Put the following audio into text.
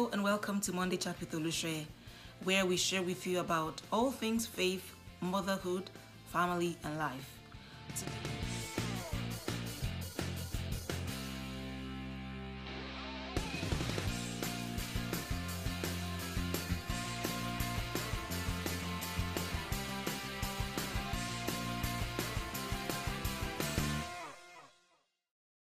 Hello and welcome to Monday Chat with Olushe, where we share with you about all things faith, motherhood, family, and life. Today-